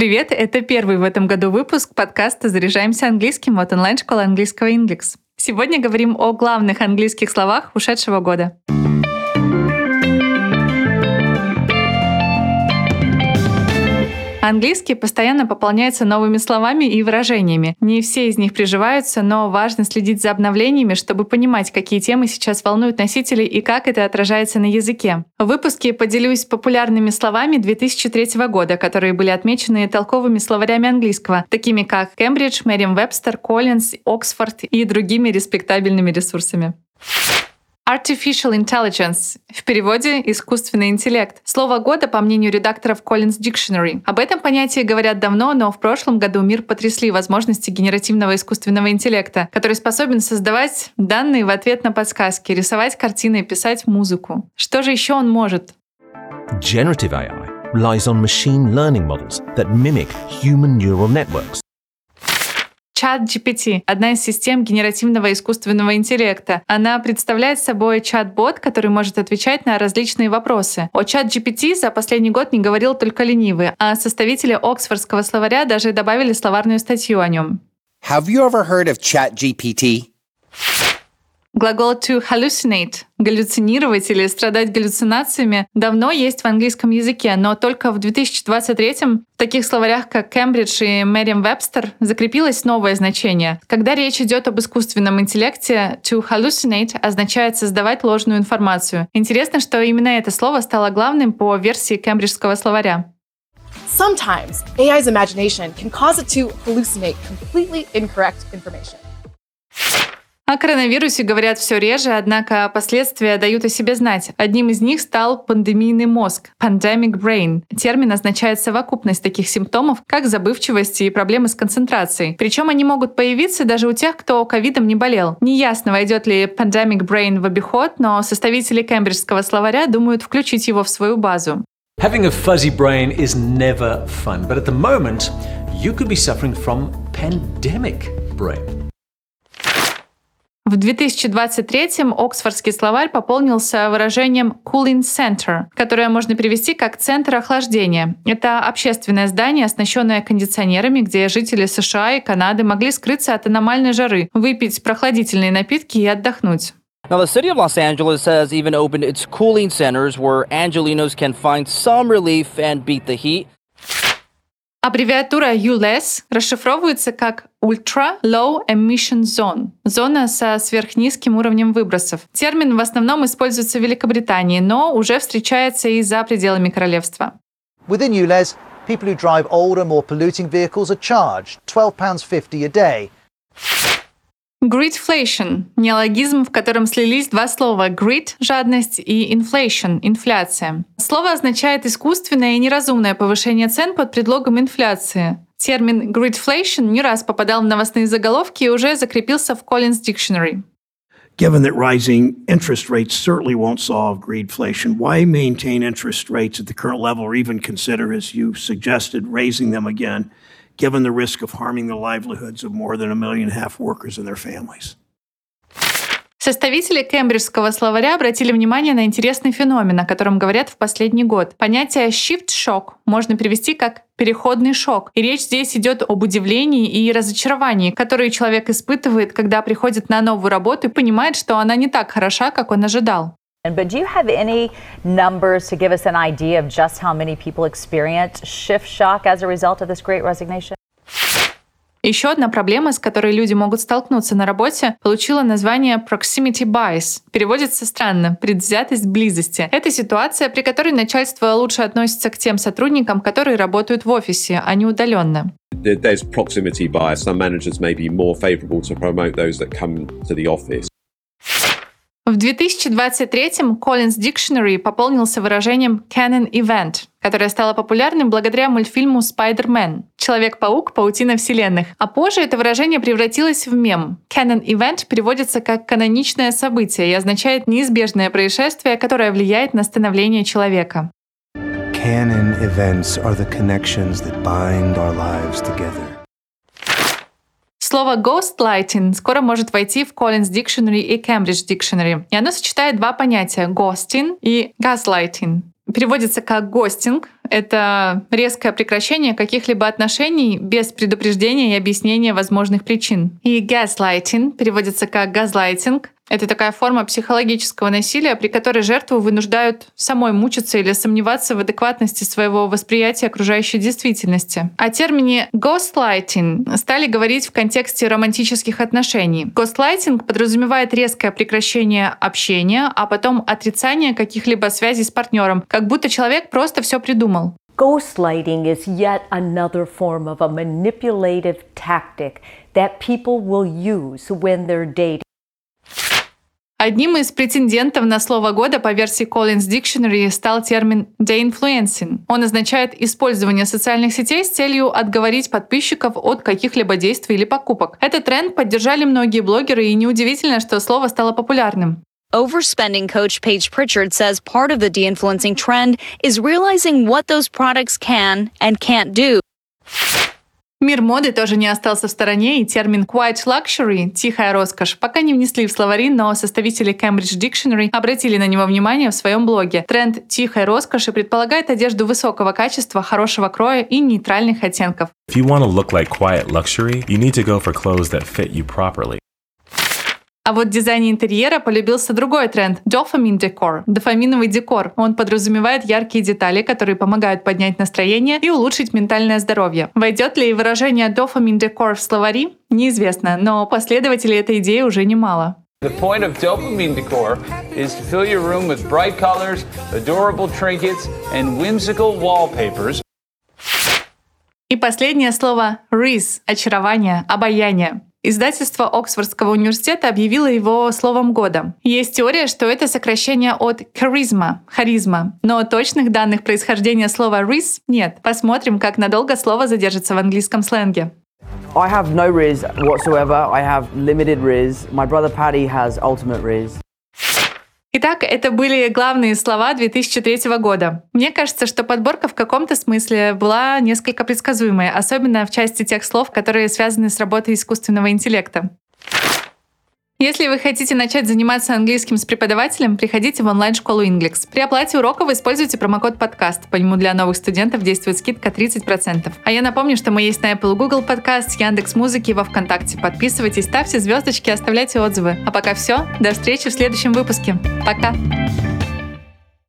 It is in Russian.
Привет, это первый в этом году выпуск подкаста «Заряжаемся английским» от онлайн-школы английского Inglix. Сегодня говорим о главных английских словах ушедшего года. Английский постоянно пополняется новыми словами и выражениями. Не все из них приживаются, но важно следить за обновлениями, чтобы понимать, какие темы сейчас волнуют носителей и как это отражается на языке. В выпуске поделюсь популярными словами 2003 года, которые были отмечены толковыми словарями английского, такими как Кембридж, Merriam-Webster, Коллинз, Оксфорд и другими респектабельными ресурсами. Artificial Intelligence, в переводе «искусственный интеллект». Слово года, по мнению редакторов Collins Dictionary. Об этом понятии говорят давно, но в прошлом году мир потрясли возможности генеративного искусственного интеллекта, который способен создавать данные в ответ на подсказки, рисовать картины, писать музыку. Что же еще он может? Generative AI relies on machine learning models that mimic human neural networks. Чат GPT — одна из систем генеративного искусственного интеллекта. Она представляет собой чат-бот, который может отвечать на различные вопросы. О чат GPT за последний год не говорил только ленивый, а составители Оксфордского словаря даже добавили словарную статью о нем. Have you ever heard of ChatGPT? Глагол to hallucinate — галлюцинировать или страдать галлюцинациями — давно есть в английском языке, но только в 2023-м в таких словарях, как Cambridge и Merriam-Webster, закрепилось новое значение. Когда речь идет об искусственном интеллекте, to hallucinate означает создавать ложную информацию. Интересно, что именно это слово стало главным по версии кембриджского словаря. Sometimes AI's imagination can cause it to hallucinate completely incorrect information. О коронавирусе говорят все реже, однако последствия дают о себе знать. Одним из них стал пандемийный мозг – pandemic brain. Термин означает совокупность таких симптомов, как забывчивость и проблемы с концентрацией. Причем они могут появиться даже у тех, кто ковидом не болел. Неясно, войдет ли pandemic brain в обиход, но составители кембриджского словаря думают включить его в свою базу. Having a fuzzy brain is never fun, but at the moment, you could be suffering from pandemic brain. В 2023-м Оксфордский словарь пополнился выражением cooling center, которое можно перевести как «центр охлаждения». Это общественное здание, оснащенное кондиционерами, где жители США и Канады могли скрыться от аномальной жары, выпить прохладительные напитки и отдохнуть. Now, the city of Los Angeles has even opened its cooling centers where Angelinos can find some relief and beat the heat. Аббревиатура ULEZ расшифровывается как Ultra Low Emission Zone – зона со сверхнизким уровнем выбросов. Термин в основном используется в Великобритании, но уже встречается и за пределами королевства. Within ULEZ, people who drive older, more polluting vehicles are charged £12.50 a day. Greedflation – неологизм, в котором слились два слова greed – жадность и inflation – инфляция. Слово означает искусственное и неразумное повышение цен под предлогом инфляции. Термин greedflation не раз попадал в новостные заголовки и уже закрепился в Collins Dictionary. Given that rising interest rates certainly won't solve greedflation, why maintain interest rates at the current level or even consider, as you suggested, raising them again? Given the risk of harming the livelihoods of more than a million and a half workers and their families. Составители Кембриджского словаря обратили внимание на интересный феномен, о котором говорят в последний год. Понятие shift shock можно перевести как переходный шок. И речь здесь идет об удивлении и разочаровании, которые человек испытывает, когда приходит на новую работу и понимает, что она не так хороша, как он ожидал. But do you have any numbers to give us an idea of just how many people experience shift shock as a result of this great resignation? Еще одна проблема, с которой люди могут столкнуться на работе, получила название proximity bias. Переводится странно – предвзятость близости. Это ситуация, при которой начальство лучше относится к тем сотрудникам, которые работают в офисе, а не удаленно. There's proximity bias. Some managers may be more favorable to promote those that come to the office. В 2023-м Collins Dictionary пополнился выражением Canon Event, которое стало популярным благодаря мультфильму Spider-Man — Человек-паук, паутина вселенных. А позже это выражение превратилось в мем. Canon Event переводится как «каноничное событие» и означает неизбежное происшествие, которое влияет на становление человека. Canon events are the connections that bind our lives together. Слово ghostlighting скоро может войти в Collins Dictionary и Cambridge Dictionary. И оно сочетает два понятия — ghosting и gaslighting. переводится как «гостинг». Это резкое прекращение каких-либо отношений без предупреждения и объяснения возможных причин. И gaslighting переводится как «газлайтинг». Это такая форма психологического насилия, при которой жертву вынуждают самой мучиться или сомневаться в адекватности своего восприятия окружающей действительности. О термине ghostlighting стали говорить в контексте романтических отношений. Ghostlighting подразумевает резкое прекращение общения, а потом отрицание каких-либо связей с партнером, как будто человек просто все придумал. Ghostlighting is yet another form of a manipulative tactic that people will use when they're dating. Одним из претендентов на слово года по версии Collins Dictionary стал термин «de-influencing». Он означает использование социальных сетей с целью отговорить подписчиков от каких-либо действий или покупок. Этот тренд поддержали многие блогеры, и неудивительно, что слово стало популярным. Overspending coach Paige Pritchard says part of the de influencing trend is realizing what those products can and can't do. Мир моды тоже не остался в стороне, и термин «quiet luxury» — «тихая роскошь» пока не внесли в словари, но составители Cambridge Dictionary обратили на него внимание в своем блоге. Тренд «тихой роскоши» предполагает одежду высокого качества, хорошего кроя и нейтральных оттенков. If you want to look like quiet luxury, you need to go for clothes that fit you properly. А вот в дизайне интерьера полюбился другой тренд – dopamine decor – дофаминовый декор. Он подразумевает яркие детали, которые помогают поднять настроение и улучшить ментальное здоровье. Войдет ли выражение dopamine decor в словари? Неизвестно, но последователей этой идеи уже немало. The point of dopamine decor is to fill your room with bright colors, adorable trinkets, and whimsical wallpapers. И последнее слово «riz» — очарование, обаяние. Издательство Оксфордского университета объявило его словом года. Есть теория, что это сокращение от charisma, харизма, но точных данных происхождения слова riz нет. Посмотрим, как надолго слово задержится в английском сленге. I have no riz whatsoever. I have limited riz. My brother Paddy has ultimate riz. Итак, это были главные слова 2003 года. Мне кажется, что подборка в каком-то смысле была несколько предсказуемой, особенно в части тех слов, которые связаны с работой искусственного интеллекта. Если вы хотите начать заниматься английским с преподавателем, приходите в онлайн-школу Inglix. При оплате урока вы используете промокод подкаст. По нему для новых студентов действует скидка 30%. А я напомню, что мы есть на Apple Google Podcast, Яндекс Музыки, во Вконтакте. Подписывайтесь, ставьте звездочки, оставляйте отзывы. А пока все. До встречи в следующем выпуске. Пока!